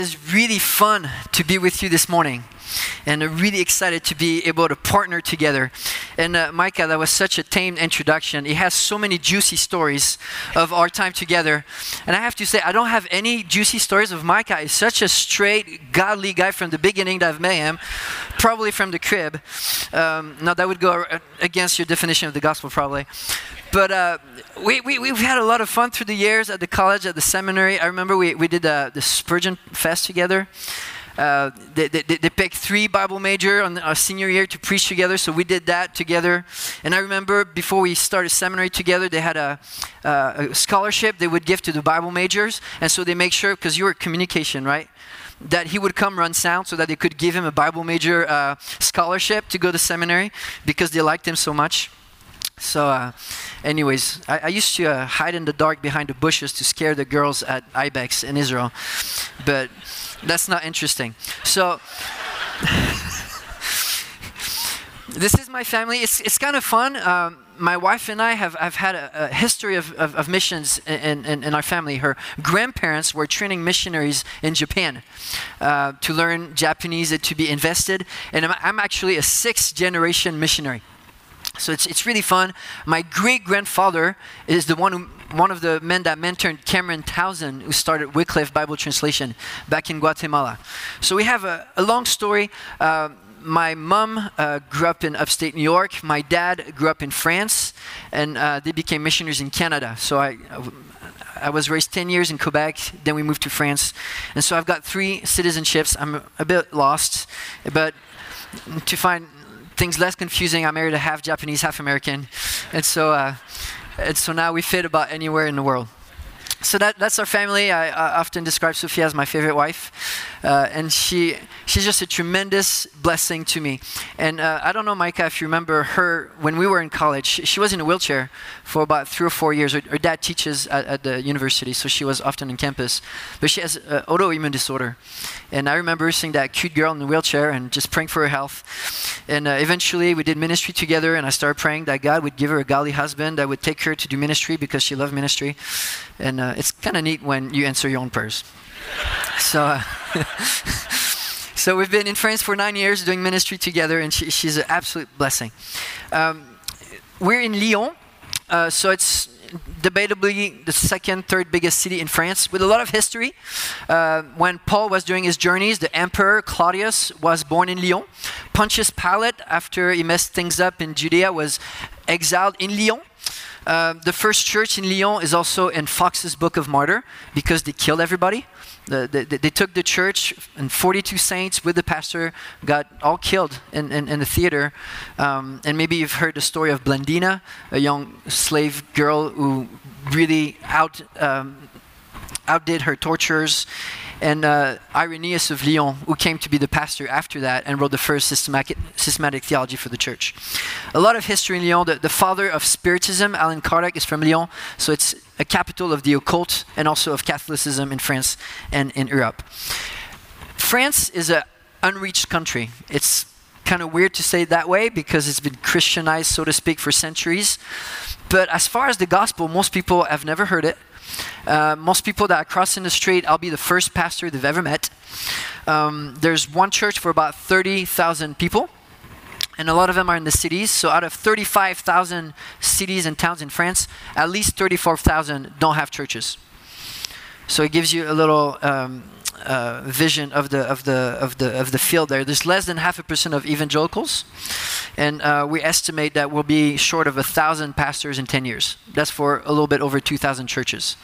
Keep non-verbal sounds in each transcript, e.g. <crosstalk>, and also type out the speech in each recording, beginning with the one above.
It's really fun to be with you this morning and I'm really excited to be able to partner together. And uh, Micah, that was such a tame introduction. He has so many juicy stories of our time together. And I have to say, I don't have any juicy stories of Micah. He's such a straight, godly guy from the beginning that I've met him, probably from the crib. Um, now, that would go against your definition of the gospel, probably. But uh, we, we, we've had a lot of fun through the years at the college, at the seminary. I remember we, we did uh, the Spurgeon Fest together. Uh, they, they, they, picked three Bible major on our senior year to preach together, so we did that together. And I remember before we started seminary together, they had a, uh, a scholarship they would give to the Bible majors, and so they make sure because you were communication, right? That he would come run sound so that they could give him a Bible major uh, scholarship to go to seminary because they liked him so much. So, uh, anyways, I, I, used to uh, hide in the dark behind the bushes to scare the girls at Ibex in Israel, but that's not interesting. So, <laughs> this is my family. It's, it's kind of fun. Um, my wife and I have, have had a, a history of, of, of missions in, in, in, our family. Her grandparents were training missionaries in Japan uh, to learn Japanese, to be invested. And I'm, I'm actually a sixth generation missionary. So it's, it's really fun. My great grandfather is the one who, one of the men that mentored Cameron Townsend, who started Wycliffe Bible Translation back in Guatemala. So we have a, a long story. Uh, my mom uh, grew up in upstate New York. My dad grew up in France, and uh, they became missionaries in Canada. So I, I was raised 10 years in Quebec, then we moved to France. And so I've got three citizenships. I'm a bit lost, but to find things less confusing, I married a half Japanese, half American. And so, uh, and so now we fit about anywhere in the world. So that, that's our family. I, I often describe Sophia as my favorite wife. Uh, and she, she's just a tremendous blessing to me. And uh, I don't know, Micah, if you remember her when we were in college. She, she was in a wheelchair for about three or four years. Her, her dad teaches at, at, the university, so she was often on campus. But she has uh, autoimmune disorder. And I remember seeing that cute girl in the wheelchair and just praying for her health. And uh, eventually, we did ministry together, and I started praying that God would give her a godly husband that would take her to do ministry because she loved ministry. And uh, it's kind of neat when you answer your own prayers. So, <laughs> so we've been in France for nine years doing ministry together, and she, she's an absolute blessing. Um, we're in Lyon, uh, so it's debatably the second, third biggest city in France, with a lot of history. Uh, when Paul was doing his journeys, the emperor Claudius was born in Lyon. Pontius Pilate, after he messed things up in Judea, was exiled in Lyon. Uh, the first church in Lyon is also in Fox's Book of Martyr because they killed everybody. The, the, they took the church and 42 saints with the pastor got all killed in, in, in the theater. Um, and maybe you've heard the story of Blandina, a young slave girl who really out, um, outdid her torturers and uh, Irenaeus of Lyon, who came to be the pastor after that and wrote the first systematic, systematic theology for the church. A lot of history in Lyon. The, the father of Spiritism, Allan Kardec, is from Lyon, so it's a capital of the occult and also of Catholicism in France and in Europe. France is an unreached country. It's kind of weird to say it that way because it's been Christianized, so to speak, for centuries. But as far as the gospel, most people have never heard it. Uh, most people that I cross in the street, I'll be the first pastor they've ever met. Um, there's one church for about 30,000 people, and a lot of them are in the cities. So out of 35,000 cities and towns in France, at least 34,000 don't have churches. So it gives you a little um, uh, vision of the of the of the of the field there. There's less than half a percent of evangelicals, and uh, we estimate that we'll be short of a thousand pastors in 10 years. That's for a little bit over 2,000 churches.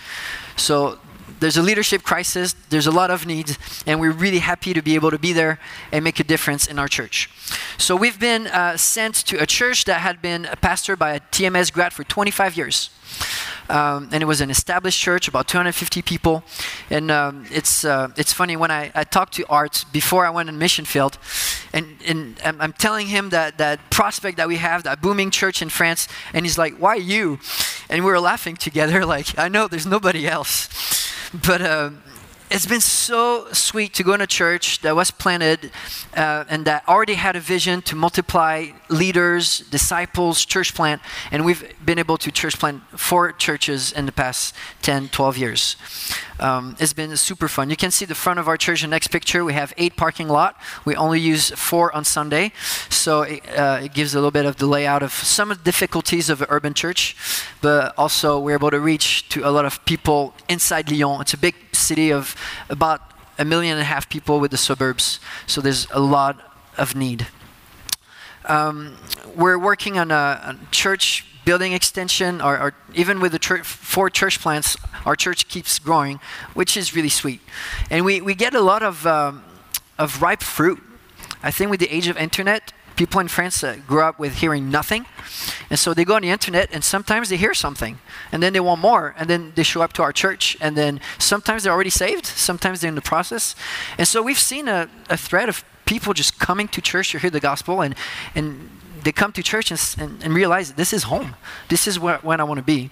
So there's a leadership crisis, there's a lot of needs, and we're really happy to be able to be there and make a difference in our church. So we've been uh, sent to a church that had been pastored by a TMS grad for 25 years. Um, and it was an established church, about 250 people. And um, it's uh, it's funny when I, I talked to Art before I went in mission field, and, and I'm, I'm, telling him that that prospect that we have, that booming church in France, and he's like, "Why you?" And we were laughing together, <laughs> like, "I know there's nobody else." But uh, it's been so sweet to go in a church that was planted uh, and that already had a vision to multiply leaders, disciples, church plant. And we've been able to church plant four churches in the past 10, 12 years. Um, it's been super fun. You can see the front of our church. In the next picture, we have eight parking lot. We only use four on Sunday, so it, uh, it gives a little bit of the layout of some of the difficulties of an urban church, but also we're able to reach to a lot of people inside Lyon. It's a big city of about a million and a half people with the suburbs, so there's a lot of need. Um, we're working on a, a church building extension, or, or even with the church, four church plants, our church keeps growing, which is really sweet. And we, we get a lot of, um, of ripe fruit. I think with the age of internet, people in France uh, grew up with hearing nothing. And so they go on the internet and sometimes they hear something and then they want more and then they show up to our church and then sometimes they're already saved, sometimes they're in the process. And so we've seen a, a thread of people just coming to church to hear the gospel and, and they come to church and, and, and realize this is home. This is where, where I want to be.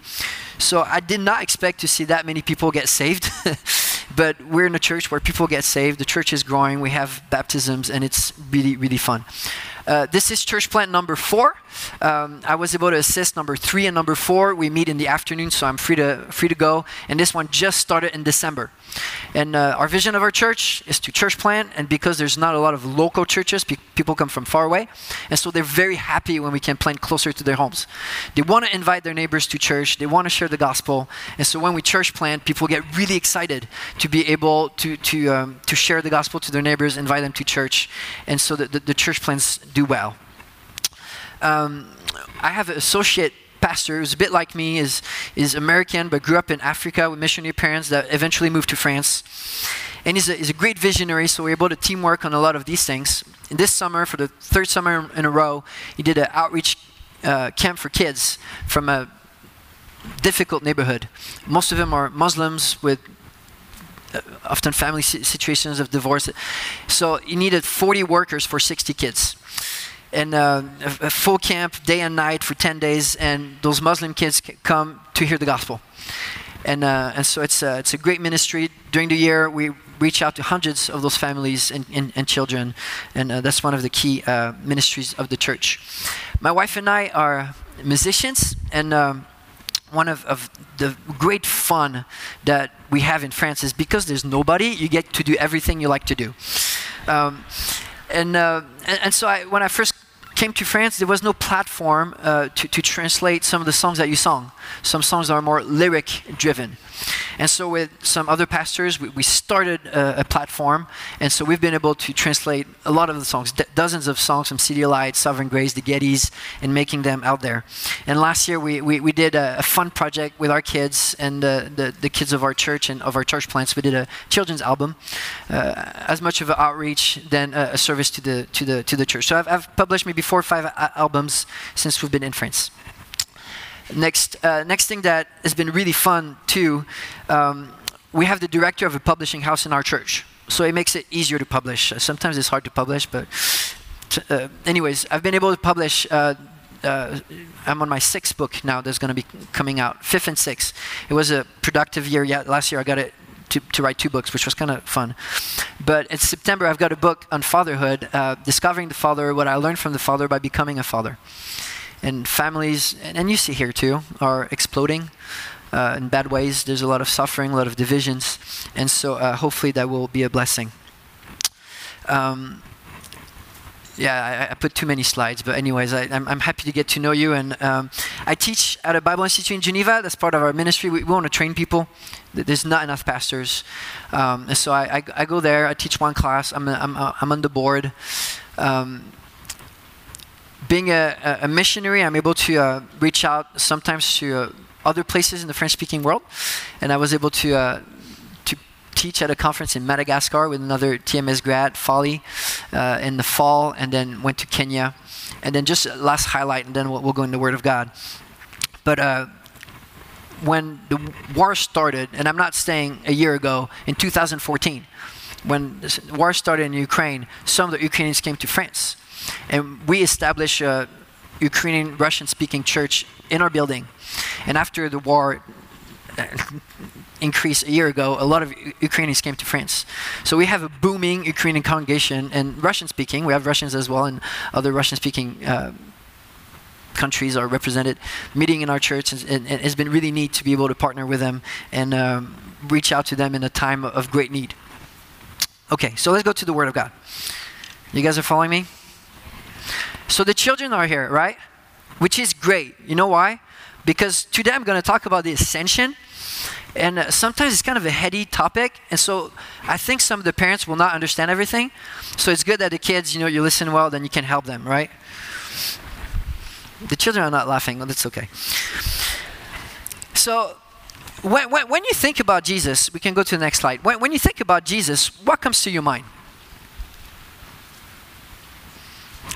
So I did not expect to see that many people get saved. <laughs> but we're in a church where people get saved. The church is growing. We have baptisms, and it's really, really fun. Uh, this is church plant number four. Um, I was able to assist number three and number four. We meet in the afternoon, so I'm free to free to go. And this one just started in December. And uh, our vision of our church is to church plant, and because there's not a lot of local churches, pe- people come from far away, and so they're very happy when we can plant closer to their homes. They want to invite their neighbors to church, they want to share the gospel, and so when we church plant, people get really excited to be able to to um, to share the gospel to their neighbors, invite them to church, and so the, the, the church plants do well. Um, I have an associate pastor who's a bit like me, is, is American, but grew up in Africa with missionary parents that eventually moved to France. And he's a, he's a great visionary, so we're able to teamwork on a lot of these things. And this summer, for the third summer in a row, he did an outreach uh, camp for kids from a difficult neighborhood. Most of them are Muslims with uh, often family situations of divorce. So he needed 40 workers for 60 kids and uh, a, a, full camp day and night for 10 days and those muslim kids come to hear the gospel. And, uh, and so it's, uh, it's a great ministry. During the year we reach out to hundreds of those families and, and, and children and uh, that's one of the key uh, ministries of the church. My wife and i are musicians and um, one of, of the great fun that we have in France is because there's nobody, you get to do everything you like to do. Um, and, uh, and, and, so I, when I first came to France, there was no platform uh, to, to translate some of the songs that you sung. Some songs are more lyric driven. And so, with some other pastors, we, we started a, a, platform. And so, we've been able to translate a lot of the songs, d- dozens of songs from CityAlight, Sovereign Grace, the Gettys, and making them out there. And last year, we, we, we did a, a fun project with our kids and uh, the, the kids of our church and of our church plants. We did a children's album, uh, as much of an outreach than a, a, service to the, to, the, to the church. So, I've, I've published maybe four or five a- albums since we've been in France. Next, uh, next thing that has been really fun too, um, we have the director of a publishing house in our church. So it makes it easier to publish. Uh, sometimes it's hard to publish, but uh, anyways, I've been able to publish. Uh, uh, I'm on my sixth book now that's going to be coming out, fifth and sixth. It was a productive year. Yeah, last year I got it to, to, write two books, which was kind of fun. But in September, I've got a book on fatherhood, uh, discovering the father, what I learned from the father by becoming a father and families, and you see here too, are exploding uh, in bad ways. There's a lot of suffering, a lot of divisions, and so uh, hopefully that will be a blessing. Um, yeah, I, I, put too many slides, but anyways, I, am happy to get to know you. And um, I teach at a Bible Institute in Geneva. That's part of our ministry. We, we want to train people. There's not enough pastors, um, and so I, I, I, go there. I teach one class. I'm, I'm, I'm on the board. Um, being a, a, missionary, I'm able to uh, reach out sometimes to uh, other places in the French-speaking world, and I was able to uh, to teach at a conference in Madagascar with another TMS grad, Folly, uh, in the fall, and then went to Kenya, and then just last highlight, and then we'll, we'll go into the Word of God. But uh, when the war started, and I'm not saying a year ago, in 2014, when the war started in Ukraine, some of the Ukrainians came to France and we established a Ukrainian Russian speaking church in our building. And after the war <laughs> increased a year ago, a lot of Ukrainians came to France. So we have a booming Ukrainian congregation and Russian speaking. We have Russians as well and other Russian speaking uh, countries are represented, meeting in our church, and, it's been really neat to be able to partner with them and um, reach out to them in a time of great need. Okay, so let's go to the Word of God. You guys are following me? So the children are here, right? Which is great. You know why? Because today I'm going to talk about the ascension. And uh, sometimes it's kind of a heady topic. And so I think some of the parents will not understand everything. So it's good that the kids, you know, you listen well, then you can help them, right? The children are not laughing. Well, that's okay. So when, when, when, you think about Jesus, we can go to the next slide. When, when you think about Jesus, what comes to your mind?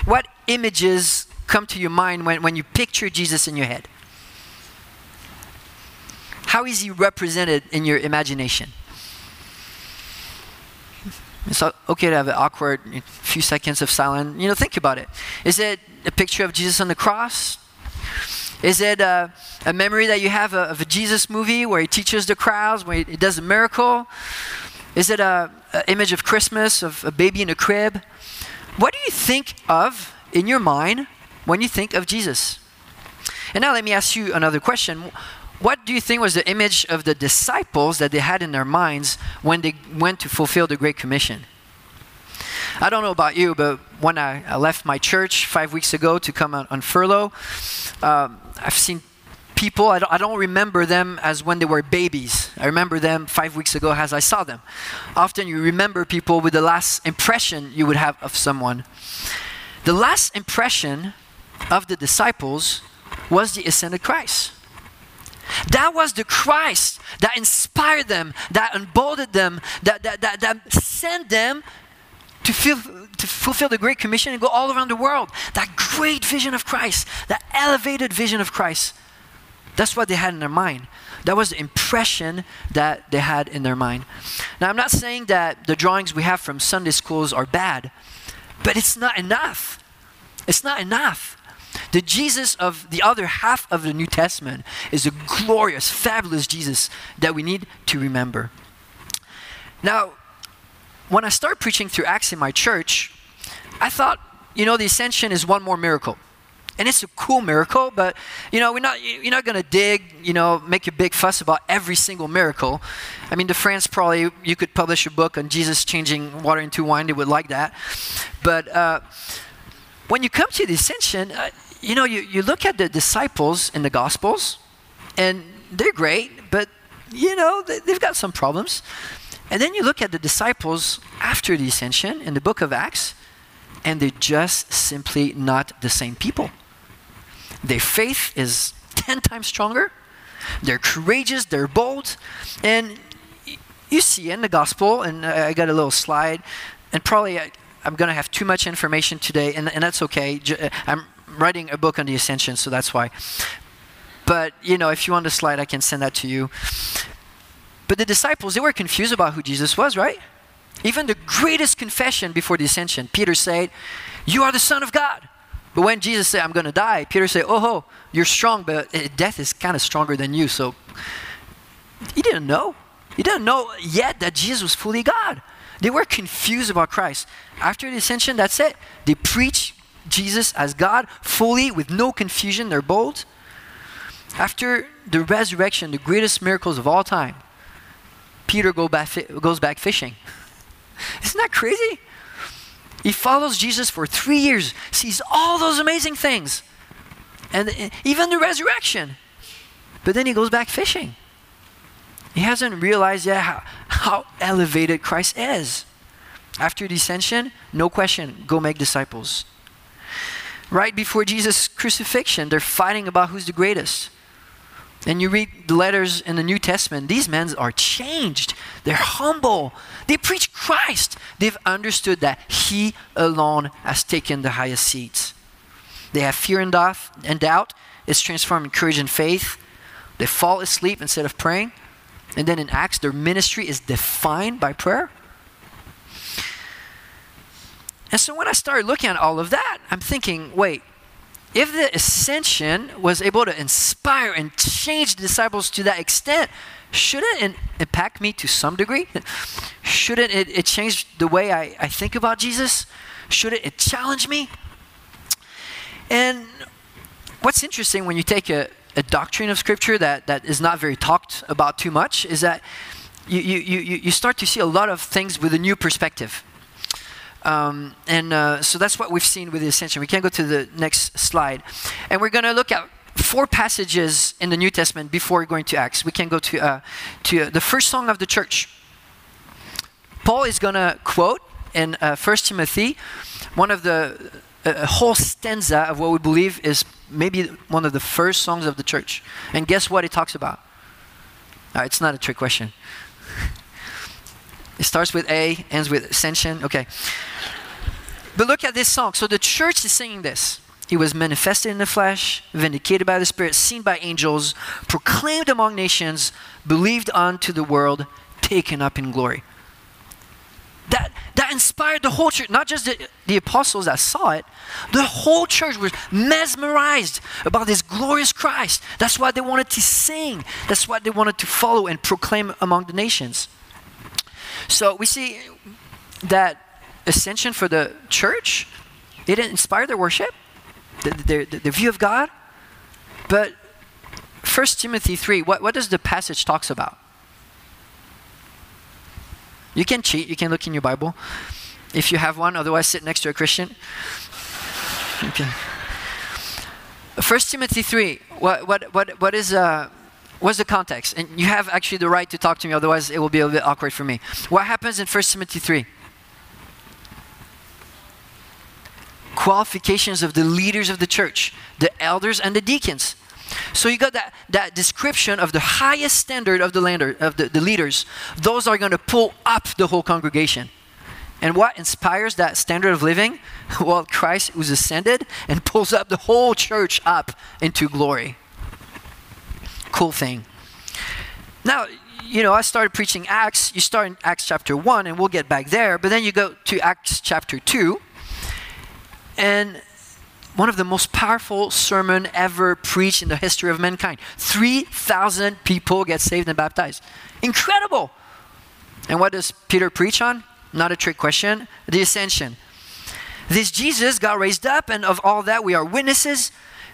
What images come to your mind when, when you picture Jesus in your head? How is he represented in your imagination? It's okay to have an awkward few seconds of silence. You know, think about it. Is it a picture of Jesus on the cross? Is it a, a memory that you have of a Jesus movie where he teaches the crowds, where he does a miracle? Is it an image of Christmas, of a baby in a crib? What do you think of in your mind when you think of Jesus? And now let me ask you another question. What do you think was the image of the disciples that they had in their minds when they went to fulfill the Great Commission? I don't know about you, but when I, I left my church five weeks ago to come on, on furlough, um, I've seen people, I don't, I don't, remember them as when they were babies. I remember them five weeks ago as I saw them. Often you remember people with the last impression you would have of someone. The last impression of the disciples was the ascended Christ. That was the Christ that inspired them, that emboldened them, that, that, that, that sent them to, feel, to fulfill the Great Commission and go all around the world. That great vision of Christ, that elevated vision of Christ. That's what they had in their mind. That was the impression that they had in their mind. Now, I'm not saying that the drawings we have from Sunday schools are bad, but it's not enough. It's not enough. The Jesus of the other half of the New Testament is a glorious, fabulous Jesus that we need to remember. Now, when I started preaching through Acts in my church, I thought, you know, the ascension is one more miracle. And it's a cool miracle, but you know, we're not you're not gonna dig, you know, make a big fuss about every single miracle. I mean, the France probably you could publish a book on Jesus changing water into wine, they would like that. But uh, when you come to the ascension, uh, you know, you, you look at the disciples in the Gospels, and they're great, but you know, they, they've got some problems. And then you look at the disciples after the ascension in the book of Acts, and they're just simply not the same people. Their faith is 10 times stronger, they're courageous, they're bold, and you see in the gospel, and I got a little slide, and probably I, am going to have too much information today, and, and that's okay. Uh, I'm writing a book on the ascension, so that's why. But, you know, if you want the slide, I can send that to you. But the disciples, they were confused about who Jesus was, right? Even the greatest confession before the ascension, Peter said, You are the Son of God. But when Jesus said, I'm going to die, Peter said, Oh, ho, you're strong, but eh, death is kind of stronger than you. So he didn't know. He didn't know yet that Jesus was fully God. They were confused about Christ. After the ascension, that's it. They preach Jesus as God fully with no confusion. They're bold. After the resurrection, the greatest miracles of all time, Peter go back, goes back fishing. <laughs> Isn't that crazy? He follows Jesus for three years, sees all those amazing things, and even the resurrection. But then he goes back fishing. He hasn't realized yet how, how elevated Christ is. After the ascension, no question, go make disciples. Right before Jesus' crucifixion, they're fighting about who's the greatest. And you read the letters in the New Testament, these men are changed. They're humble. They preach Christ. They've understood that He alone has taken the highest seats. They have fear and doubt. It's transformed in courage and faith. They fall asleep instead of praying. And then in Acts, their ministry is defined by prayer. And so when I started looking at all of that, I'm thinking, wait, if the ascension was able to inspire and change the disciples to that extent, shouldn't it impact me to some degree? <laughs> Shouldn't it, it change the way I, I think about Jesus? Should it, it challenge me? And what's interesting when you take a, a doctrine of Scripture that, that is not very talked about too much is that you, you, you, you start to see a lot of things with a new perspective. Um, and uh, so that's what we've seen with the ascension. We can go to the next slide. And we're going to look at four passages in the New Testament before going to Acts. We can go to, uh, to uh, the first song of the church. Paul is going to quote in uh, 1 Timothy one of the a whole stanza of what we believe is maybe one of the first songs of the church. And guess what it talks about? Uh, it's not a trick question. It starts with A, ends with ascension. Okay. But look at this song. So the church is singing this. He was manifested in the flesh, vindicated by the Spirit, seen by angels, proclaimed among nations, believed unto the world, taken up in glory that, that inspired the whole church, not just the, the apostles that saw it, the whole church was mesmerized about this glorious Christ. That's why they wanted to sing, that's why they wanted to follow and proclaim among the nations. So we see that ascension for the church, it didn't inspire their worship, the, the, the view of God. But 1 Timothy 3, what, what does the passage talks about? You can cheat, you can look in your Bible if you have one, otherwise, sit next to a Christian. <laughs> Okay. 1 Timothy 3, what, what, what, what is. Uh, what's the context? And you have actually the right to talk to me, otherwise, it will be a bit awkward for me. What happens in 1 Timothy 3? Qualifications of the leaders of the church, the elders and the deacons. So you got that, that description of the highest standard of the lander, of the, the leaders. Those are going to pull up the whole congregation. And what inspires that standard of living? <laughs> Well, Christ who's ascended and pulls up the whole church up into glory. Cool thing. Now, you know, I started preaching Acts. You start in Acts chapter 1, and we'll get back there. But then you go to Acts chapter 2. And one of the most powerful sermon ever preached in the history of mankind. 3,000 people get saved and baptized. Incredible. And what does Peter preach on? Not a trick question. The ascension. This Jesus got raised up, and of all that we are witnesses,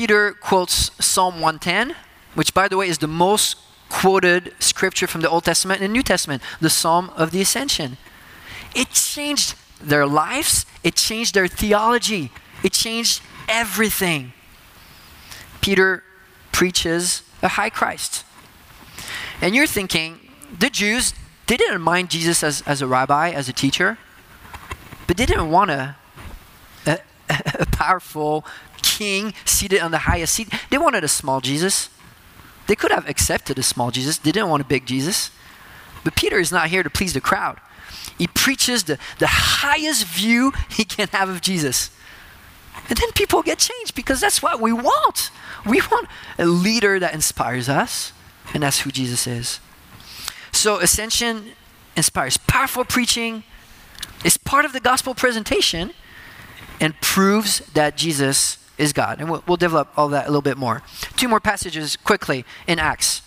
Peter quotes Psalm 110, which, by the way, is the most quoted scripture from the Old Testament and New Testament, the Psalm of the Ascension. It changed their lives, it changed their theology, it changed everything. Peter preaches a high Christ. And you're thinking, the Jews, they didn't mind Jesus as, as a rabbi, as a teacher, but they didn't want a, a, <laughs> a powerful king seated on the highest seat. They wanted a small Jesus. They could have accepted a small Jesus. They didn't want a big Jesus. But Peter is not here to please the crowd. He preaches the, the highest view he can have of Jesus. And then people get changed because that's what we want. We want a leader that inspires us, and that's who Jesus is. So, Ascension inspires powerful preaching, it's part of the gospel presentation, and proves that Jesus is God. And we'll, we'll develop all that a little bit more. Two more passages quickly in Acts.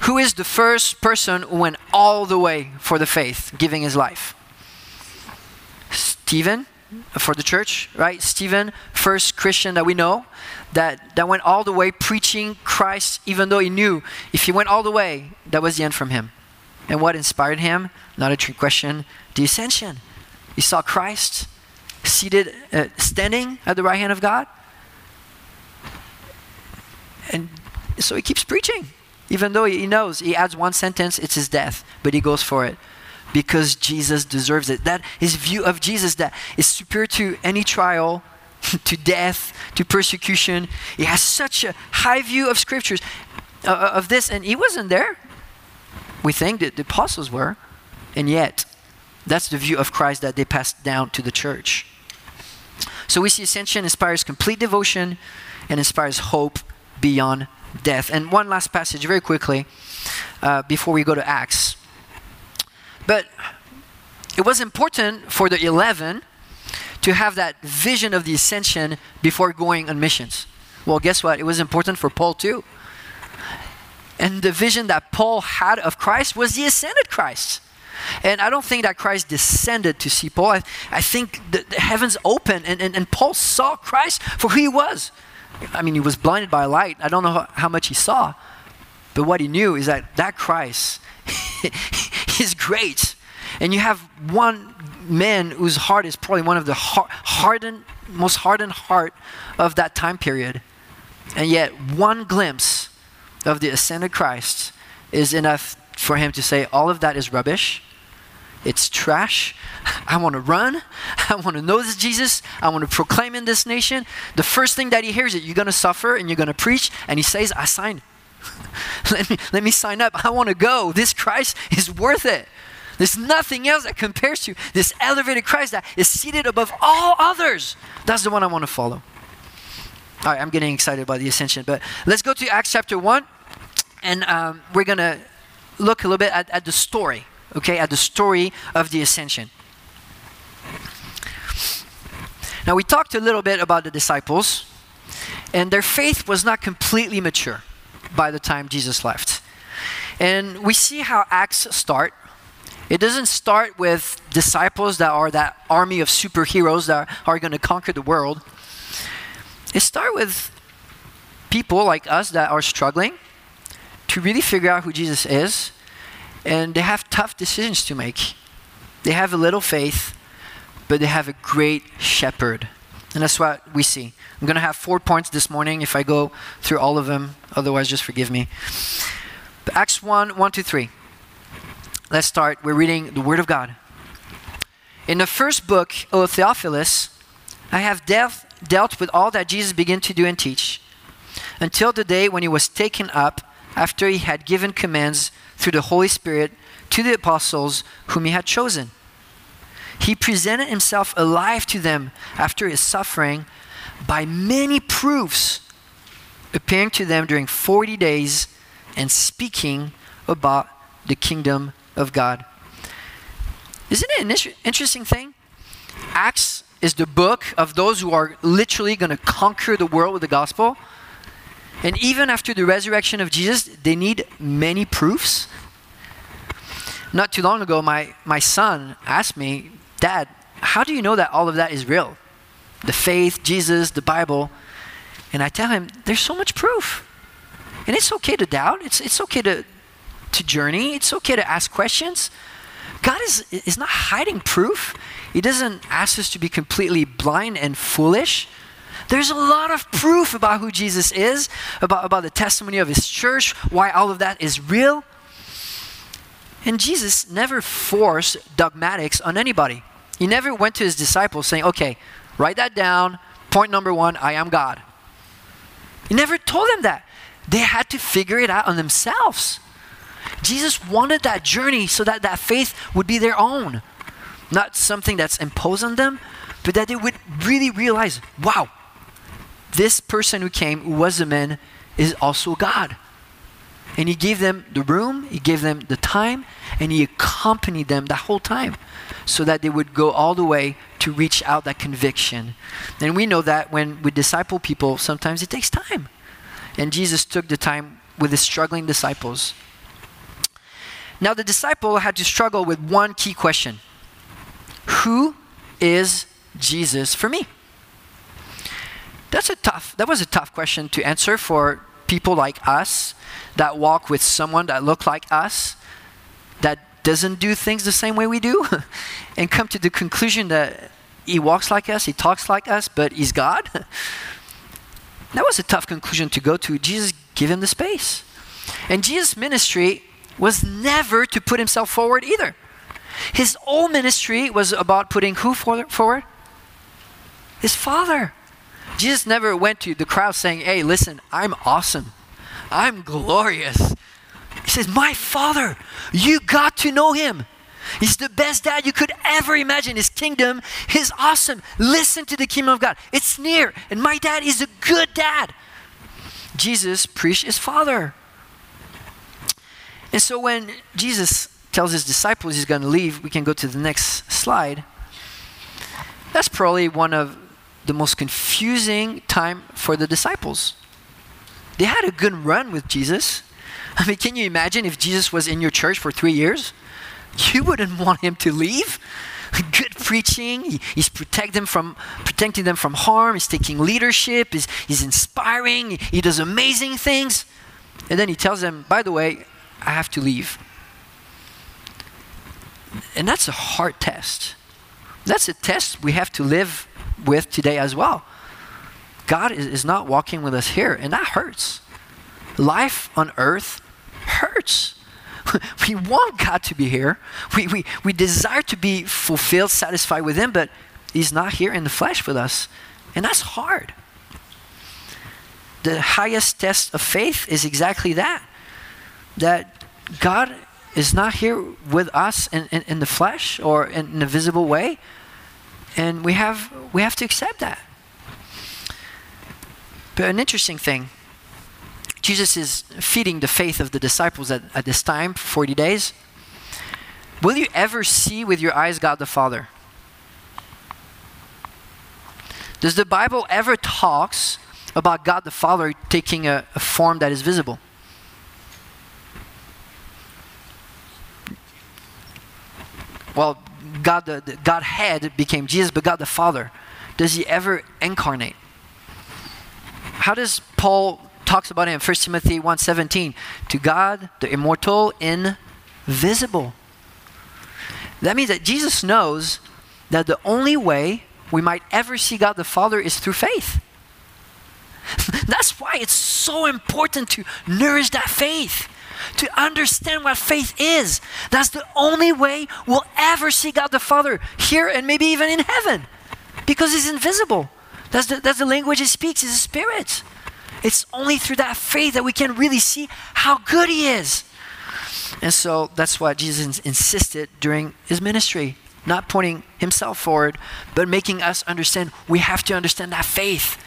Who is the first person who went all the way for the faith, giving his life? Stephen for the church, right? Stephen, first Christian that we know, that, that went all the way preaching Christ, even though he knew if he went all the way, that was the end from him. And what inspired him? Not a trick question, the ascension. He saw Christ seated, uh, standing at the right hand of God. And so he keeps preaching, even though he knows he adds one sentence, it's his death, but he goes for it because Jesus deserves it. That his view of Jesus that is superior to any trial, <laughs> to death, to persecution. He has such a high view of scriptures uh, uh, of this, and he wasn't there. We think that the apostles were, and yet that's the view of Christ that they passed down to the church. So we see ascension inspires complete devotion, and inspires hope beyond death. And one last passage, very quickly, uh, before we go to Acts. But it was important for the 11 to have that vision of the ascension before going on missions. Well, guess what? It was important for Paul too. And the vision that Paul had of Christ was the ascended Christ. And I don't think that Christ descended to see Paul. I, I think the, the heavens opened and, and, and Paul saw Christ for who he was. I mean, he was blinded by light. I don't know how, how much he saw. But what he knew is that that Christ <laughs> is great. And you have one man whose heart is probably one of the hardened, most hardened heart of that time period. And yet, one glimpse of the ascended Christ is enough for him to say, All of that is rubbish. It's trash. I want to run. <laughs> I want to know this Jesus. I want to proclaim in this nation. The first thing that he hears is, You're going to suffer and you're going to preach. And he says, I sign. <laughs> let, me, let me sign up. I want to go. This Christ is worth it. There's nothing else that compares to this elevated Christ that is seated above all others. That's the one I want to follow. All right, I'm getting excited about the ascension, but let's go to Acts chapter 1, and um, we're going to look a little bit at, at the story, okay, at the story of the ascension. Now, we talked a little bit about the disciples, and their faith was not completely mature by the time Jesus left. And we see how Acts start. It doesn't start with disciples that are that army of superheroes that are going to conquer the world. It starts with people like us that are struggling to really figure out who Jesus is, and they have tough decisions to make. They have a little faith, but they have a great shepherd. And that's what we see. I'm going to have four points this morning if I go through all of them. Otherwise, just forgive me. But Acts 1 1 to 3. Let's start. We're reading the Word of God. In the first book, O Theophilus, I have dealt, dealt with all that Jesus began to do and teach until the day when he was taken up after he had given commands through the Holy Spirit to the apostles whom he had chosen. He presented himself alive to them after his suffering by many proofs, appearing to them during 40 days and speaking about the kingdom of God. Isn't it an interesting thing? Acts is the book of those who are literally going to conquer the world with the gospel. And even after the resurrection of Jesus, they need many proofs. Not too long ago, my, my son asked me, Dad, how do you know that all of that is real? The faith, Jesus, the Bible. And I tell him, there's so much proof. And it's okay to doubt. It's, it's okay to, to journey. It's okay to ask questions. God is, is not hiding proof. He doesn't ask us to be completely blind and foolish. There's a lot of proof about who Jesus is, about, about the testimony of his church, why all of that is real. And Jesus never forced dogmatics on anybody. He never went to his disciples saying, okay, write that down. Point number one, I am God. He never told them that. They had to figure it out on themselves. Jesus wanted that journey so that that faith would be their own, not something that's imposed on them, but that they would really realize, wow, this person who came, who was a man, is also God. And he gave them the room, he gave them the time, and he accompanied them the whole time so that they would go all the way to reach out that conviction. And we know that when we disciple people, sometimes it takes time. And Jesus took the time with his struggling disciples. Now, the disciple had to struggle with one key question Who is Jesus for me? That's a tough, that was a tough question to answer for people like us that walk with someone that look like us, that doesn't do things the same way we do, <laughs> and come to the conclusion that he walks like us, he talks like us, but he's God. <laughs> that was a tough conclusion to go to. Jesus gave him the space. And Jesus' ministry was never to put himself forward either. His whole ministry was about putting who forward? His Father. Jesus never went to the crowd saying, Hey, listen, I'm awesome. I'm glorious. He says, My Father, you got to know him. He's the best dad you could ever imagine. His kingdom is awesome. Listen to the kingdom of God. It's near. And my dad is a good dad. Jesus preached his father. And so when Jesus tells his disciples he's going to leave, we can go to the next slide. That's probably one of the most confusing time for the disciples. They had a good run with Jesus. I mean, can you imagine if Jesus was in your church for three years? You wouldn't want him to leave. Good preaching. he's protect them from, protecting them from harm. He's taking leadership. He's, he's inspiring. He does amazing things. And then he tells them, by the way, I have to leave. And that's a hard test. That's a test we have to live with today as well. God is, is not walking with us here, and that hurts. Life on earth hurts. <laughs> we want God to be here. We, we, we desire to be fulfilled, satisfied with Him, but He's not here in the flesh with us. And that's hard. The highest test of faith is exactly that that God is not here with us in, in, in the flesh or in, in a visible way. And we have, we have to accept that. But an interesting thing Jesus is feeding the faith of the disciples at, at this time 40 days. Will you ever see with your eyes God the Father? Does the Bible ever talks about God the Father taking a, a form that is visible? Well, God the, the Godhead became Jesus, but God the Father, does he ever incarnate? How does Paul talks about it in 1 Timothy 1:17. To God, the immortal, invisible. That means that Jesus knows that the only way we might ever see God the Father is through faith. <laughs> That's why it's so important to nourish that faith, to understand what faith is. That's the only way we'll ever see God the Father here and maybe even in heaven because He's invisible. That's the, that's the language He speaks, He's a spirit. It's only through that faith that we can really see how good He is. And so that's why Jesus insisted during His ministry, not pointing Himself forward, but making us understand we have to understand that faith.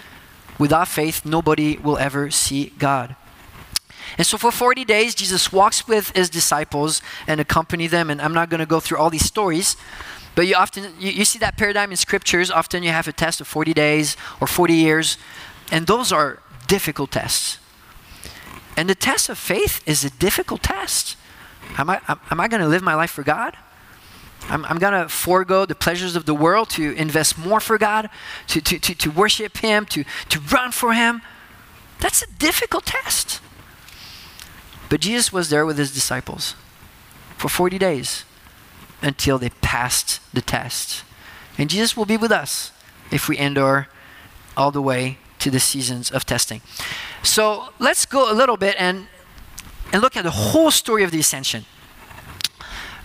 Without faith, nobody will ever see God. And so for 40 days, Jesus walks with his disciples and accompany them. And I'm not going to go through all these stories, but you often you, you, see that paradigm in scriptures. Often you have a test of 40 days or 40 years, and those are difficult tests. And the test of faith is a difficult test. Am I, am I going to live my life for God? I'm, I'm going to forego the pleasures of the world to invest more for God, to, to, to, to worship Him, to, to run for Him. That's a difficult test. But Jesus was there with His disciples for 40 days until they passed the test. And Jesus will be with us if we endure all the way to the seasons of testing. So let's go a little bit and, and look at the whole story of the ascension.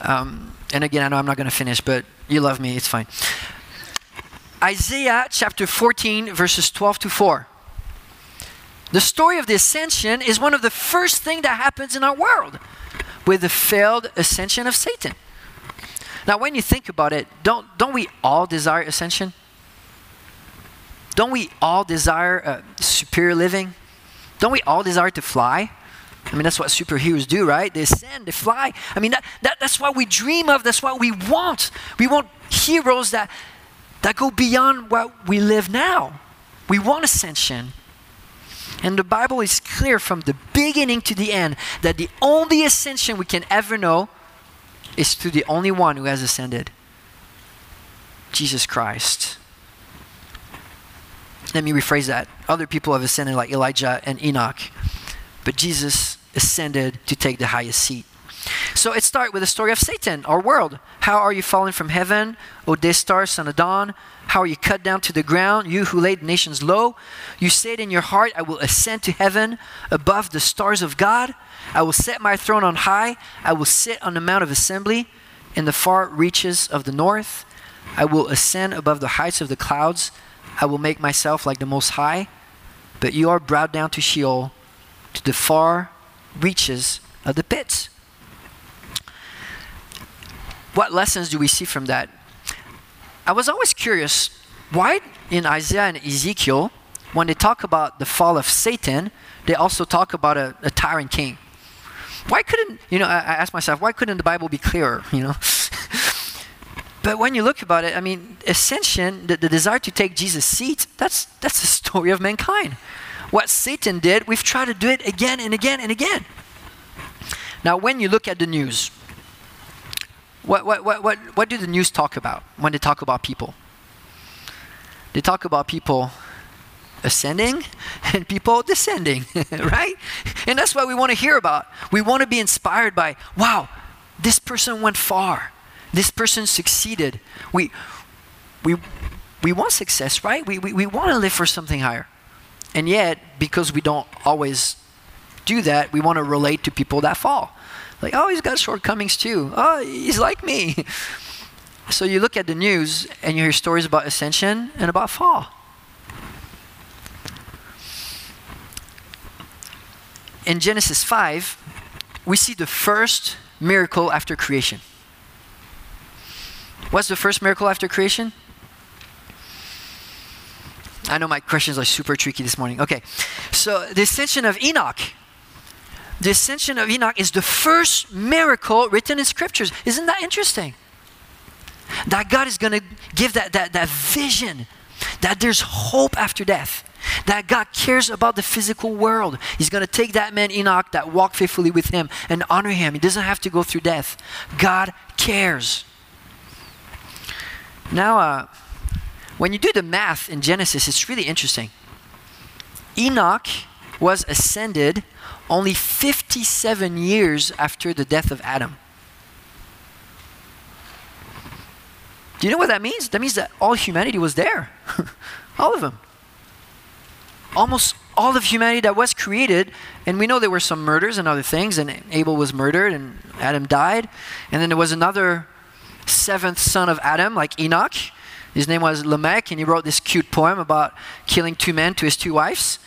Um, and again, I know I'm not going to finish, but you love me, it's fine. Isaiah chapter 14, verses 12 to 4. The story of the ascension is one of the first things that happens in our world with the failed ascension of Satan. Now, when you think about it, don't, don't we all desire ascension? Don't we all desire uh, superior living? Don't we all desire to fly? I mean, that's what superheroes do, right? They ascend, they fly. I mean, that, that, that's what we dream of. That's what we want. We want heroes that, that go beyond what we live now. We want ascension. And the Bible is clear from the beginning to the end that the only ascension we can ever know is through the only one who has ascended Jesus Christ. Let me rephrase that. Other people have ascended, like Elijah and Enoch, but Jesus ascended to take the highest seat. So it starts with the story of Satan, our world. How are you fallen from heaven, O day star, son of dawn? How are you cut down to the ground, you who laid nations low? You said in your heart, I will ascend to heaven above the stars of God. I will set my throne on high. I will sit on the mount of assembly in the far reaches of the north. I will ascend above the heights of the clouds. I will make myself like the Most High, but you are brought down to Sheol, to the far reaches of the pits. What lessons do we see from that? I was always curious why in Isaiah and Ezekiel, when they talk about the fall of Satan, they also talk about a, a tyrant king. Why couldn't, you know, I, I asked myself, why couldn't the Bible be clearer, <laughs> you know? but when you look about it, I mean, ascension, the, the desire to take Jesus' seat, that's, that's the <laughs> story of mankind. What Satan did, we've tried to do it again and again and again. Now, when you look at the news, what, what, what, what, what do the news talk about when they talk about people? They talk about people ascending <laughs> and people descending, <laughs> right? And that's what we want to hear about. We want to be inspired by, wow, this person went far. This person succeeded. We, we, we want success, right? We, we, we want to live for something higher. And yet, because we don't always do that, we want to relate to people that fall. Like, oh, he's got shortcomings too. Oh, he's like me. <laughs> So you look at the news and you hear stories about ascension and about fall. In Genesis 5, we see the first miracle after creation. What's the first miracle after creation? I know my questions are super tricky this morning. Okay. So the ascension of Enoch. The ascension of Enoch is the first miracle written in scriptures. Isn't that interesting? That God is going to give that, that, that vision that there's hope after death. That God cares about the physical world. He's going to take that man Enoch that walked faithfully with him and honor him. He doesn't have to go through death. God cares. Now, uh, when you do the math in Genesis, it's really interesting. Enoch was ascended only 57 years after the death of Adam. Do you know what that means? That means that all humanity was there. <laughs> all of them. Almost all of humanity that was created, and we know there were some murders and other things, and Abel was murdered and Adam died. And then there was another seventh son of Adam, like Enoch. His name was Lamech, and he wrote this cute poem about killing two men to his two wives.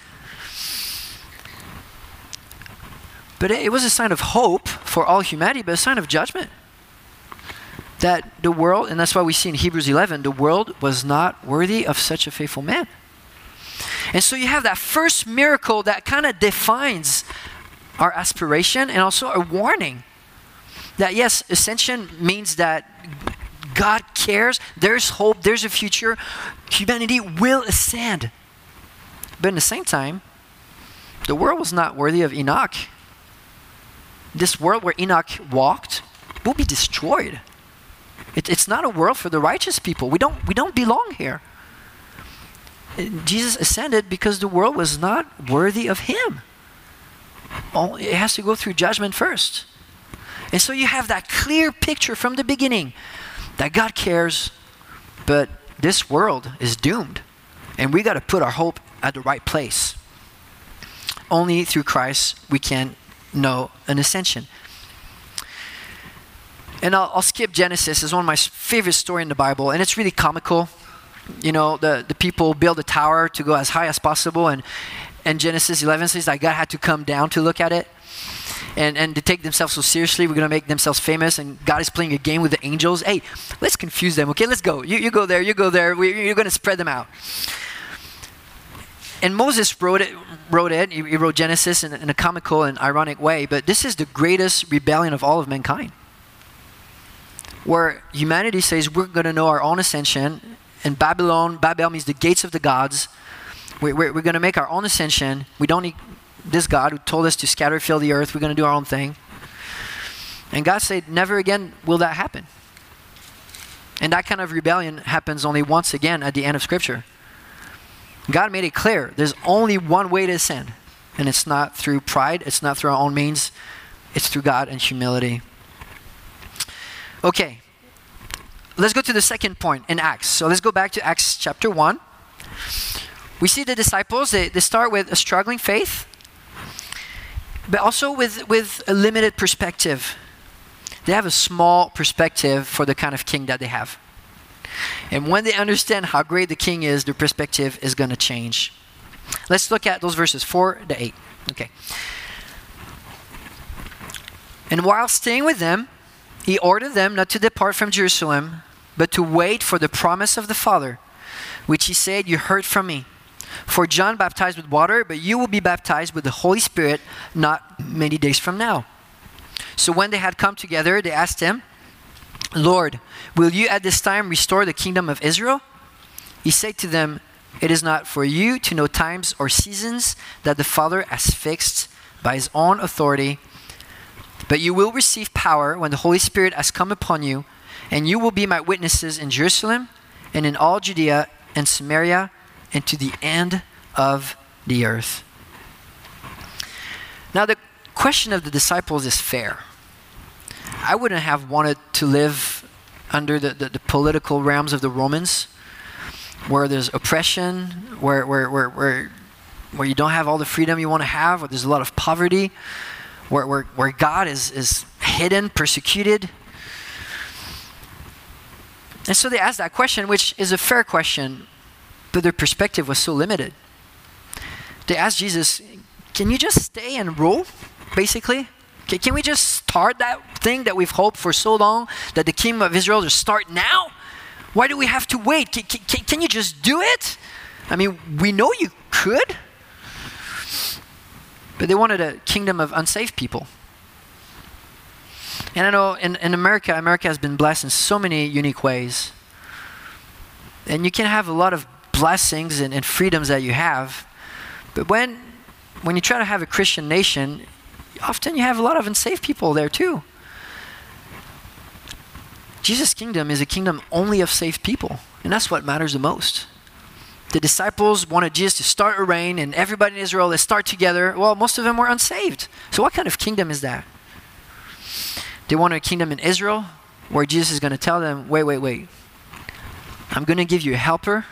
But it, was a sign of hope for all humanity, but a sign of judgment. That the world, and that's why we see in Hebrews 11, the world was not worthy of such a faithful man. And so you have that first miracle that kind of defines our aspiration and also a warning that yes, ascension means that God cares, there's hope, there's a future. Humanity will ascend. But in the same time, the world was not worthy of Enoch. This world where Enoch walked will be destroyed. It, it's not a world for the righteous people. We don't, we don't belong here. Jesus ascended because the world was not worthy of him. It has to go through judgment first. And so you have that clear picture from the beginning that God cares, but this world is doomed. And we got to put our hope at the right place. Only through Christ we can know an ascension. And I'll, I'll skip Genesis. It's one of my favorite stories in the Bible, and it's really comical. You know, the, the people build a tower to go as high as possible, and, and Genesis 11 says that God had to come down to look at it and, and to take themselves so seriously. We're going to make themselves famous, and God is playing a game with the angels. Hey, let's confuse them, okay? Let's go. You, you go there, you go there. We, you're going to spread them out. And Moses wrote it, wrote it. He, wrote Genesis in, in a comical and ironic way, but this is the greatest rebellion of all of mankind. Where humanity says we're going to know our own ascension, and Babylon, Babel means the gates of the gods. We're, we're, we're going to make our own ascension. We don't need this God who told us to scatter, fill the earth, we're going to do our own thing. And God said, never again will that happen. And that kind of rebellion happens only once again at the end of Scripture. God made it clear there's only one way to ascend, and it's not through pride, it's not through our own means, it's through God and humility. Okay, let's go to the second point in Acts. So let's go back to Acts chapter 1. We see the disciples, they, they start with a struggling faith, but also with, with a limited perspective. They have a small perspective for the kind of king that they have. And when they understand how great the king is, their perspective is going to change. Let's look at those verses 4 to 8. Okay. And while staying with them, he ordered them not to depart from Jerusalem, but to wait for the promise of the Father, which he said, You heard from me. For John baptized with water, but you will be baptized with the Holy Spirit not many days from now. So when they had come together, they asked him, Lord, will you at this time restore the kingdom of Israel? He said to them, It is not for you to know times or seasons that the Father has fixed by his own authority, but you will receive power when the Holy Spirit has come upon you, and you will be my witnesses in Jerusalem and in all Judea and Samaria and to the end of the earth. Now, the question of the disciples is fair. I wouldn't have wanted to live under the, the, the political realms of the Romans where there's oppression, where, where, where, where, where you don't have all the freedom you want to have, where there's a lot of poverty, where, where, where God is, is hidden, persecuted. And so they asked that question, which is a fair question, but their perspective was so limited. They asked Jesus, Can you just stay and rule, basically? Can, we just start that thing that we've hoped for so long, that the kingdom of Israel just start now? Why do we have to wait? Can, can, can you just do it? I mean, we know you could. But they wanted a kingdom of unsaved people. And I know in, in America, America has been blessed in so many unique ways. And you can have a lot of blessings and, and freedoms that you have. But when, when you try to have a Christian nation, often you have a lot of unsaved people there too. Jesus' kingdom is a kingdom only of saved people, and that's what matters the most. The disciples wanted Jesus to start a reign, and everybody in Israel, they start together. Well, most of them were unsaved. So, what kind of kingdom is that? They wanted a kingdom in Israel where Jesus is going to tell them, wait, wait, wait. I'm going to give you a helper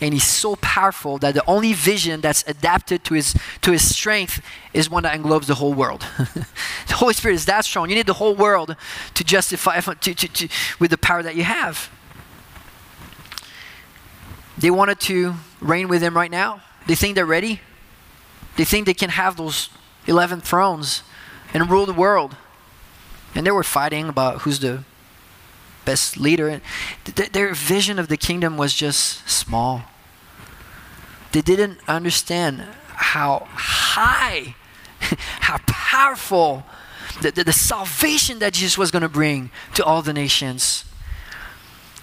and he's so powerful that the only vision that's adapted to his to his strength is one that englobes the whole world. <laughs> the Holy Spirit is that strong. You need the whole world to justify <laughs> to, to, to, with the power that you have. They wanted to reign with him right now. They think they're ready. They think they can have those 11 thrones and rule the world. And they were fighting about who's the best leader. their vision of the kingdom was just small. They didn't understand how high, <laughs> how powerful the, the, the salvation that Jesus was going to bring to all the nations.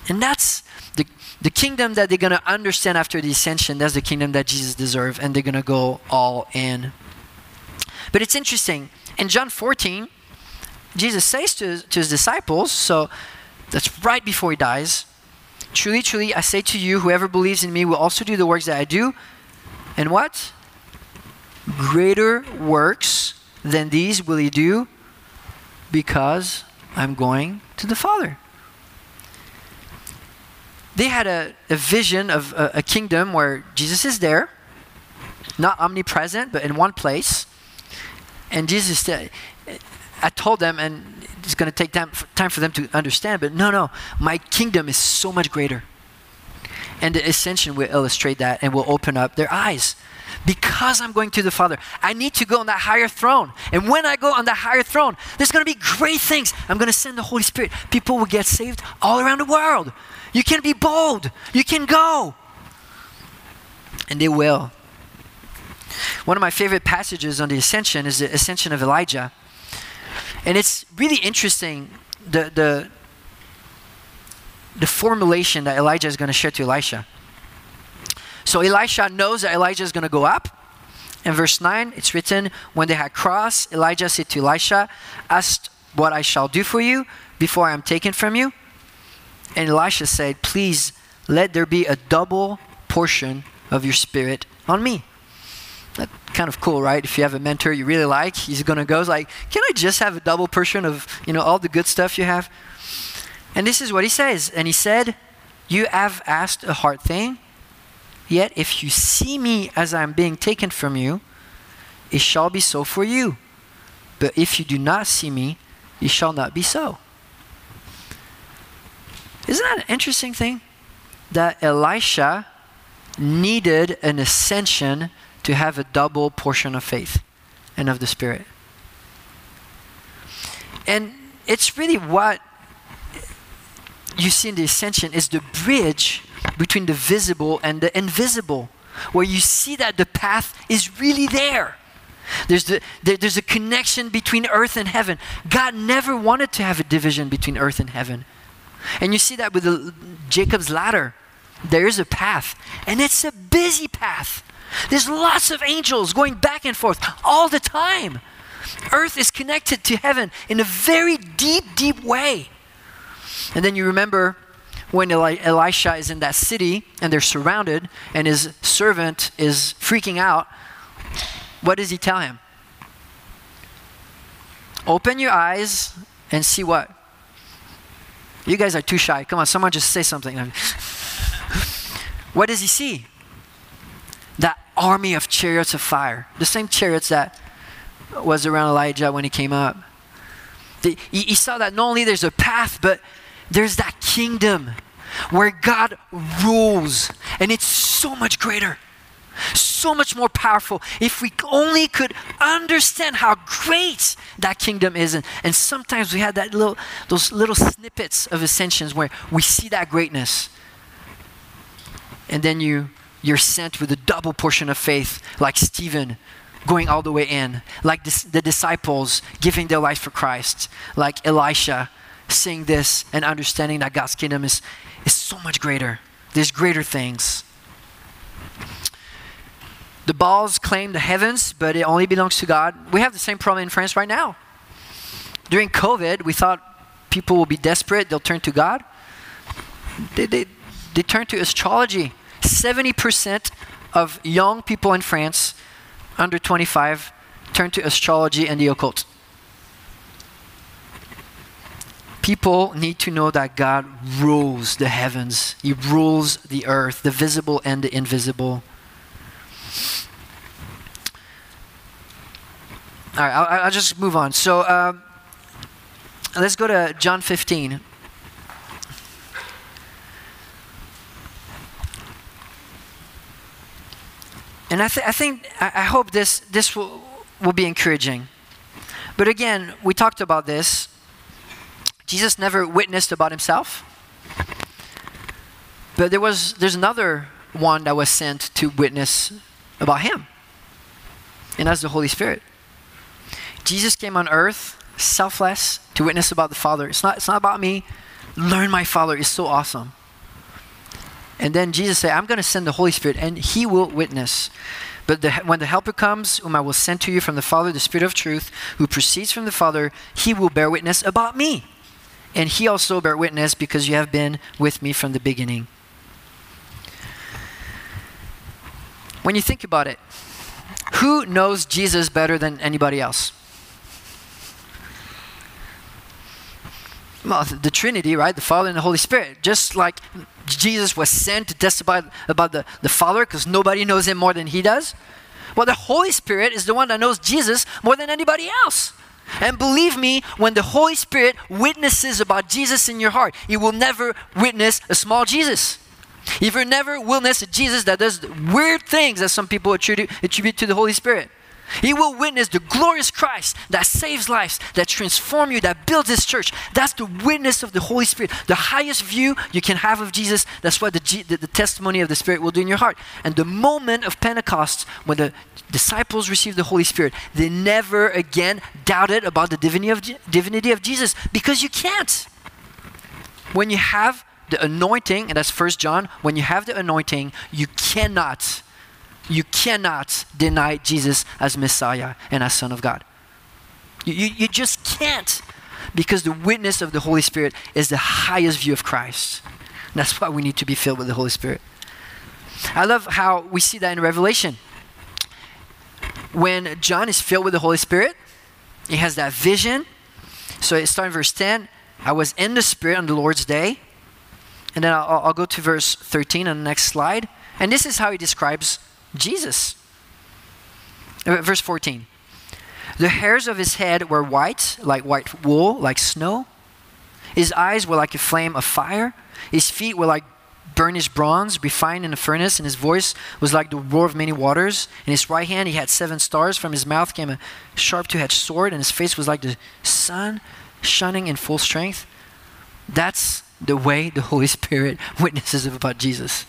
And that's the, the kingdom that they're going to understand after the ascension. That's the kingdom that Jesus deserves, and they're going to go all in. But it's interesting. In John 14, Jesus says to, to his disciples, so that's right before he dies. Truly, truly, I say to you, whoever believes in me will also do the works that I do. And what? Greater works than these will he do because I'm going to the Father. They had a, a vision of a, a kingdom where Jesus is there, not omnipresent, but in one place. And Jesus I told them, and it's going to take time for, time for them to understand, but no, no, my kingdom is so much greater. And the ascension will illustrate that and will open up their eyes. Because I'm going to the Father, I need to go on that higher throne. And when I go on that higher throne, there's going to be great things. I'm going to send the Holy Spirit. People will get saved all around the world. You can be bold. You can go. And they will. One of my favorite passages on the ascension is the ascension of Elijah. And it's really interesting the, the, the formulation that Elijah is going to share to Elisha. So Elisha knows that Elijah is going to go up. In verse 9, it's written, When they had crossed, Elijah said to Elisha, Ask what I shall do for you before I am taken from you. And Elisha said, Please let there be a double portion of your spirit on me. Kind of cool, right? If you have a mentor you really like, he's to go like, "Can I just have a double portion of, you know, all the good stuff you have?" And this is what he says. And he said, "You have asked a hard thing, yet if you see me as I am being taken from you, it shall be so for you. But if you do not see me, it shall not be so." Isn't that an interesting thing? That Elisha needed an ascension to have a double portion of faith and of the Spirit. And it's really what you see in the ascension is the bridge between the visible and the invisible, where you see that the path is really there. There's, the, there, there's a connection between earth and heaven. God never wanted to have a division between earth and heaven. And you see that with the, Jacob's ladder. There is a path, and it's a busy path. There's lots of angels going back and forth all the time. Earth is connected to heaven in a very deep, deep way. And then you remember when Eli- Elisha is in that city and they're surrounded and his servant is freaking out, what does he tell him? Open your eyes and see what? You guys are too shy. Come on, someone just say something. <laughs> what does he see? Army of chariots of fire. The same chariots that was around Elijah when he came up. The, he, he saw that not only there's a path, but there's that kingdom where God rules, and it's so much greater, so much more powerful. If we only could understand how great that kingdom is, and, and sometimes we have that little, those little snippets of ascensions where we see that greatness, and then you you're sent with a double portion of faith, like Stephen going all the way in, like the disciples giving their life for Christ, like Elisha seeing this and understanding that God's kingdom is, is so much greater. There's greater things. The balls claim the heavens, but it only belongs to God. We have the same problem in France right now. During COVID, we thought people will be desperate, they'll turn to God. They, they, they turn to astrology. 70% of young people in France under 25 turn to astrology and the occult. People need to know that God rules the heavens, He rules the earth, the visible and the invisible. All right, I'll, I'll just move on. So um, let's go to John 15. And I, th- I think, I, hope this, this will, will be encouraging. But again, we talked about this Jesus never witnessed about himself. But there was there's another one that was sent to witness about him. And that's the Holy Spirit. Jesus came on earth selfless to witness about the Father. It's not it's not about me. Learn my Father is so awesome. And then Jesus said, I'm going to send the Holy Spirit and he will witness. But the, when the Helper comes, whom I will send to you from the Father, the Spirit of truth, who proceeds from the Father, he will bear witness about me. And he also bear witness because you have been with me from the beginning. When you think about it, who knows Jesus better than anybody else? Well, the Trinity, right? The Father and the Holy Spirit. Just like Jesus was sent to testify about the, the Father because nobody knows him more than he does. Well, the Holy Spirit is the one that knows Jesus more than anybody else. And believe me, when the Holy Spirit witnesses about Jesus in your heart, you will never witness a small Jesus. You will never witness a Jesus that does weird things that some people attribute, attribute to the Holy Spirit. He will witness the glorious Christ that saves lives, that transforms you, that builds this church. That's the witness of the Holy Spirit. The highest view you can have of Jesus, that's what the, the, the testimony of the Spirit will do in your heart. And the moment of Pentecost, when the disciples received the Holy Spirit, they never again doubted about the divinity of, divinity of Jesus because you can't. When you have the anointing, and that's First John, when you have the anointing, you cannot you cannot deny Jesus as Messiah and as Son of God. You, you, just can't because the witness of the Holy Spirit is the highest view of Christ. And that's why we need to be filled with the Holy Spirit. I love how we see that in Revelation. When John is filled with the Holy Spirit, he has that vision. So it starts in verse 10. I was in the Spirit on the Lord's day. And then I'll, I'll go to verse 13 on the next slide. And this is how he describes Jesus. Uh, verse 14. The hairs of his head were white, like white wool, like snow. His eyes were like a flame of fire. His feet were like burnished bronze, refined in a furnace, and his voice was like the roar of many waters. In his right hand he had seven stars. From his mouth came a sharp two edged sword, and his face was like the sun shining in full strength, that's the way the Holy Spirit <laughs> witnesses about Jesus.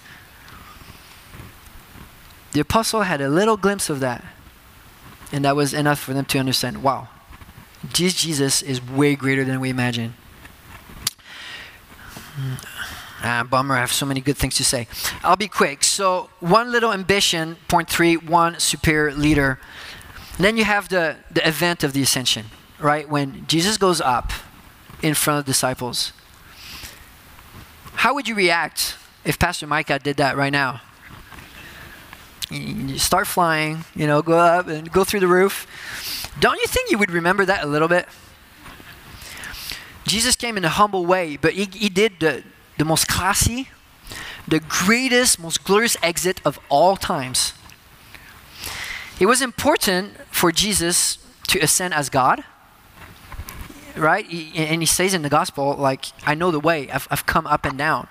The apostle had a little glimpse of that, and that was enough for them to understand wow, Jesus is way greater than we imagine. Ah, bummer, I have so many good things to say. I'll be quick. So, one little ambition, point three, one superior leader. Then you have the, the event of the ascension, right? When Jesus goes up in front of disciples. How would you react if Pastor Micah did that right now? You start flying, you know, go up and go through the roof. Don't you think you would remember that a little bit? Jesus came in a humble way, but he, he did the, the most classy, the greatest, most glorious exit of all times. It was important for Jesus to ascend as God, right? He, and he says in the gospel, like, I know the way, I've, I've come up and down.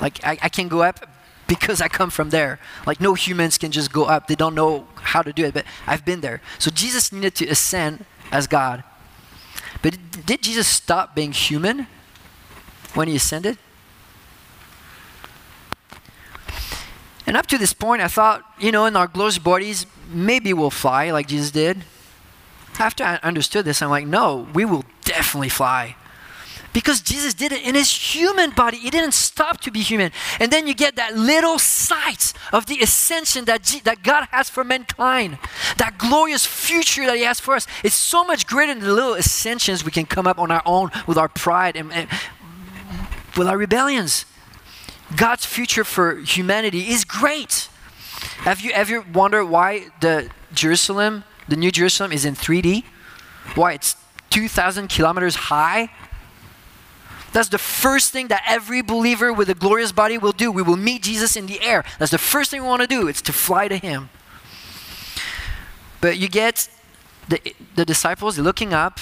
Like, I, I can go up because I come from there. Like, no humans can just go up, they don't know how to do it, but I've been there. So, Jesus needed to ascend as God. But did Jesus stop being human when he ascended? And up to this point, I thought, you know, in our glorious bodies, maybe we'll fly like Jesus did. After I understood this, I'm like, no, we will definitely fly. Because Jesus did it in his human body. He didn't stop to be human. And then you get that little sight of the ascension that, G- that God has for mankind, that glorious future that he has for us. It's so much greater than the little ascensions we can come up on our own with our pride and, and with our rebellions. God's future for humanity is great. Have you ever wondered why the Jerusalem, the New Jerusalem, is in 3D? Why it's 2,000 kilometers high? That's the first thing that every believer with a glorious body will do. We will meet Jesus in the air. That's the first thing we want to do. It's to fly to Him. But you get the, the disciples looking up.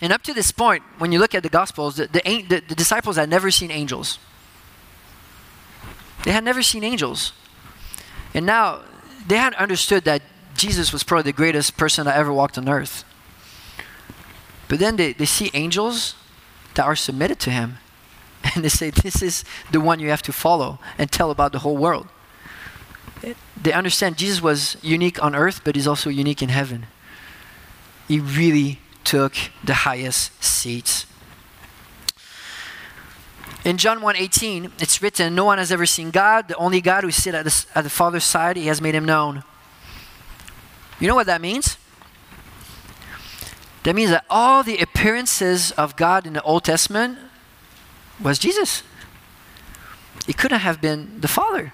And up to this point, when you look at the Gospels, the, the, the, disciples had never seen angels. They had never seen angels. And now they had understood that Jesus was probably the greatest person that ever walked on earth. But then they, they see angels that are submitted to him. <laughs> And they say, This is the one you have to follow and tell about the whole world. They understand Jesus was unique on earth, but he's also unique in heaven. He really took the highest seats. In John 1:18, it's written, "No one has ever seen God. The only God who sits at at the Father's side, He has made Him known." You know what that means? That means that all the appearances of God in the Old Testament was Jesus. It couldn't have been the Father,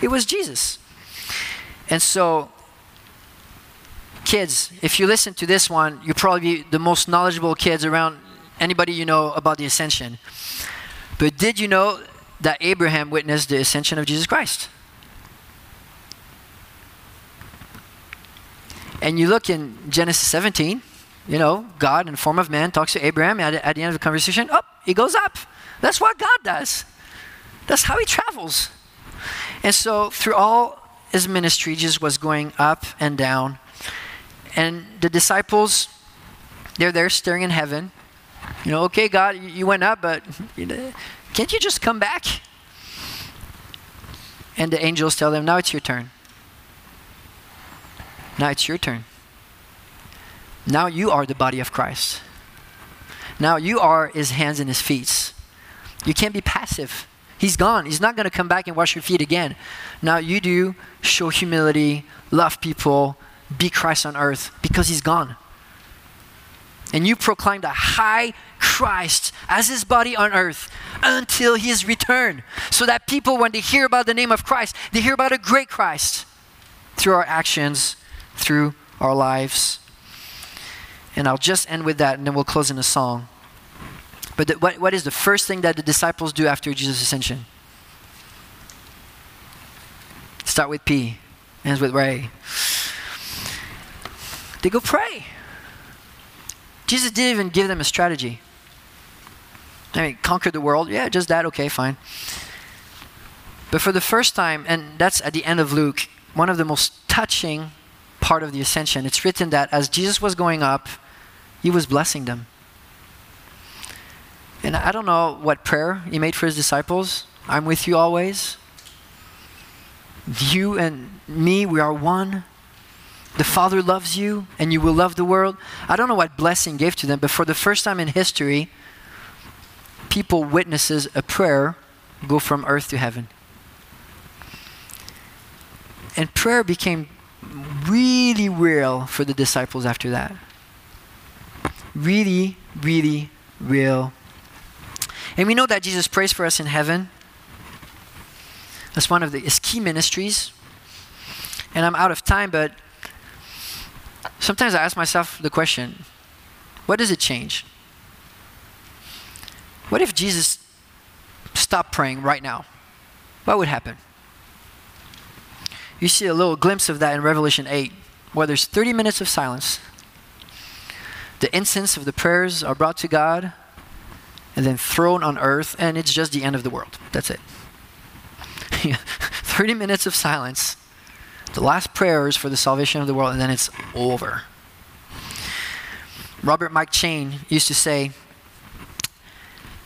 it was Jesus. And so, kids, if you listen to this one, you're probably the most knowledgeable kids around anybody you know about the ascension. But did you know that Abraham witnessed the ascension of Jesus Christ? And you look in Genesis 17, you know, God in form of man talks to Abraham. At, at the end of the conversation, up, oh, he goes up. That's what God does. That's how he travels. And so, through all his ministry, Jesus was going up and down. And the disciples, they're there staring in heaven. You know, okay, God, you went up, but can't you just come back? And the angels tell them, now it's your turn. Now it's your turn. Now you are the body of Christ. Now you are his hands and his feet. You can't be passive. He's gone. He's not going to come back and wash your feet again. Now you do show humility, love people, be Christ on earth because he's gone. And you proclaim the high Christ as his body on earth until his return. So that people, when they hear about the name of Christ, they hear about a great Christ through our actions, through our lives. And I'll just end with that, and then we'll close in a song. But the, what, what is the first thing that the disciples do after Jesus' ascension? Start with P, ends with Ray. They go pray. Jesus didn't even give them a strategy. I mean, conquer the world. Yeah, just that. Okay, fine. But for the first time, and that's at the end of Luke, one of the most touching part of the ascension, it's written that as Jesus was going up, he was blessing them. And I don't know what prayer he made for his disciples. I'm with you always. You and me, we are one. The Father loves you, and you will love the world. I don't know what blessing gave to them, but for the first time in history, people witnesses a prayer go from earth to heaven. And prayer became really real for the disciples after that. Really, really real. And we know that Jesus prays for us in heaven. That's one of the, his key ministries. And I'm out of time, but sometimes I ask myself the question what does it change? What if Jesus stopped praying right now? What would happen? You see a little glimpse of that in Revelation 8, where there's 30 minutes of silence. The incense of the prayers are brought to God and then thrown on earth, and it's just the end of the world. That's it. <laughs> 30 minutes of silence, the last prayers for the salvation of the world, and then it's over. Robert McCheyne used to say,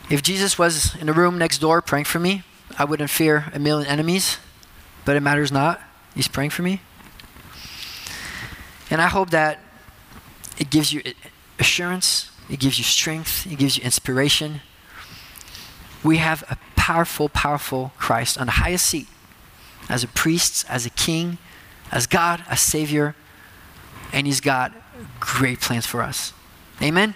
if Jesus was in the room next door praying for me, I wouldn't fear a million enemies, but it matters not. He's praying for me. And I hope that it gives you assurance, it gives you strength, it gives you inspiration. We have a powerful, powerful Christ on the highest seat as a priest, as a king, as God, as Savior, and He's got great plans for us. Amen?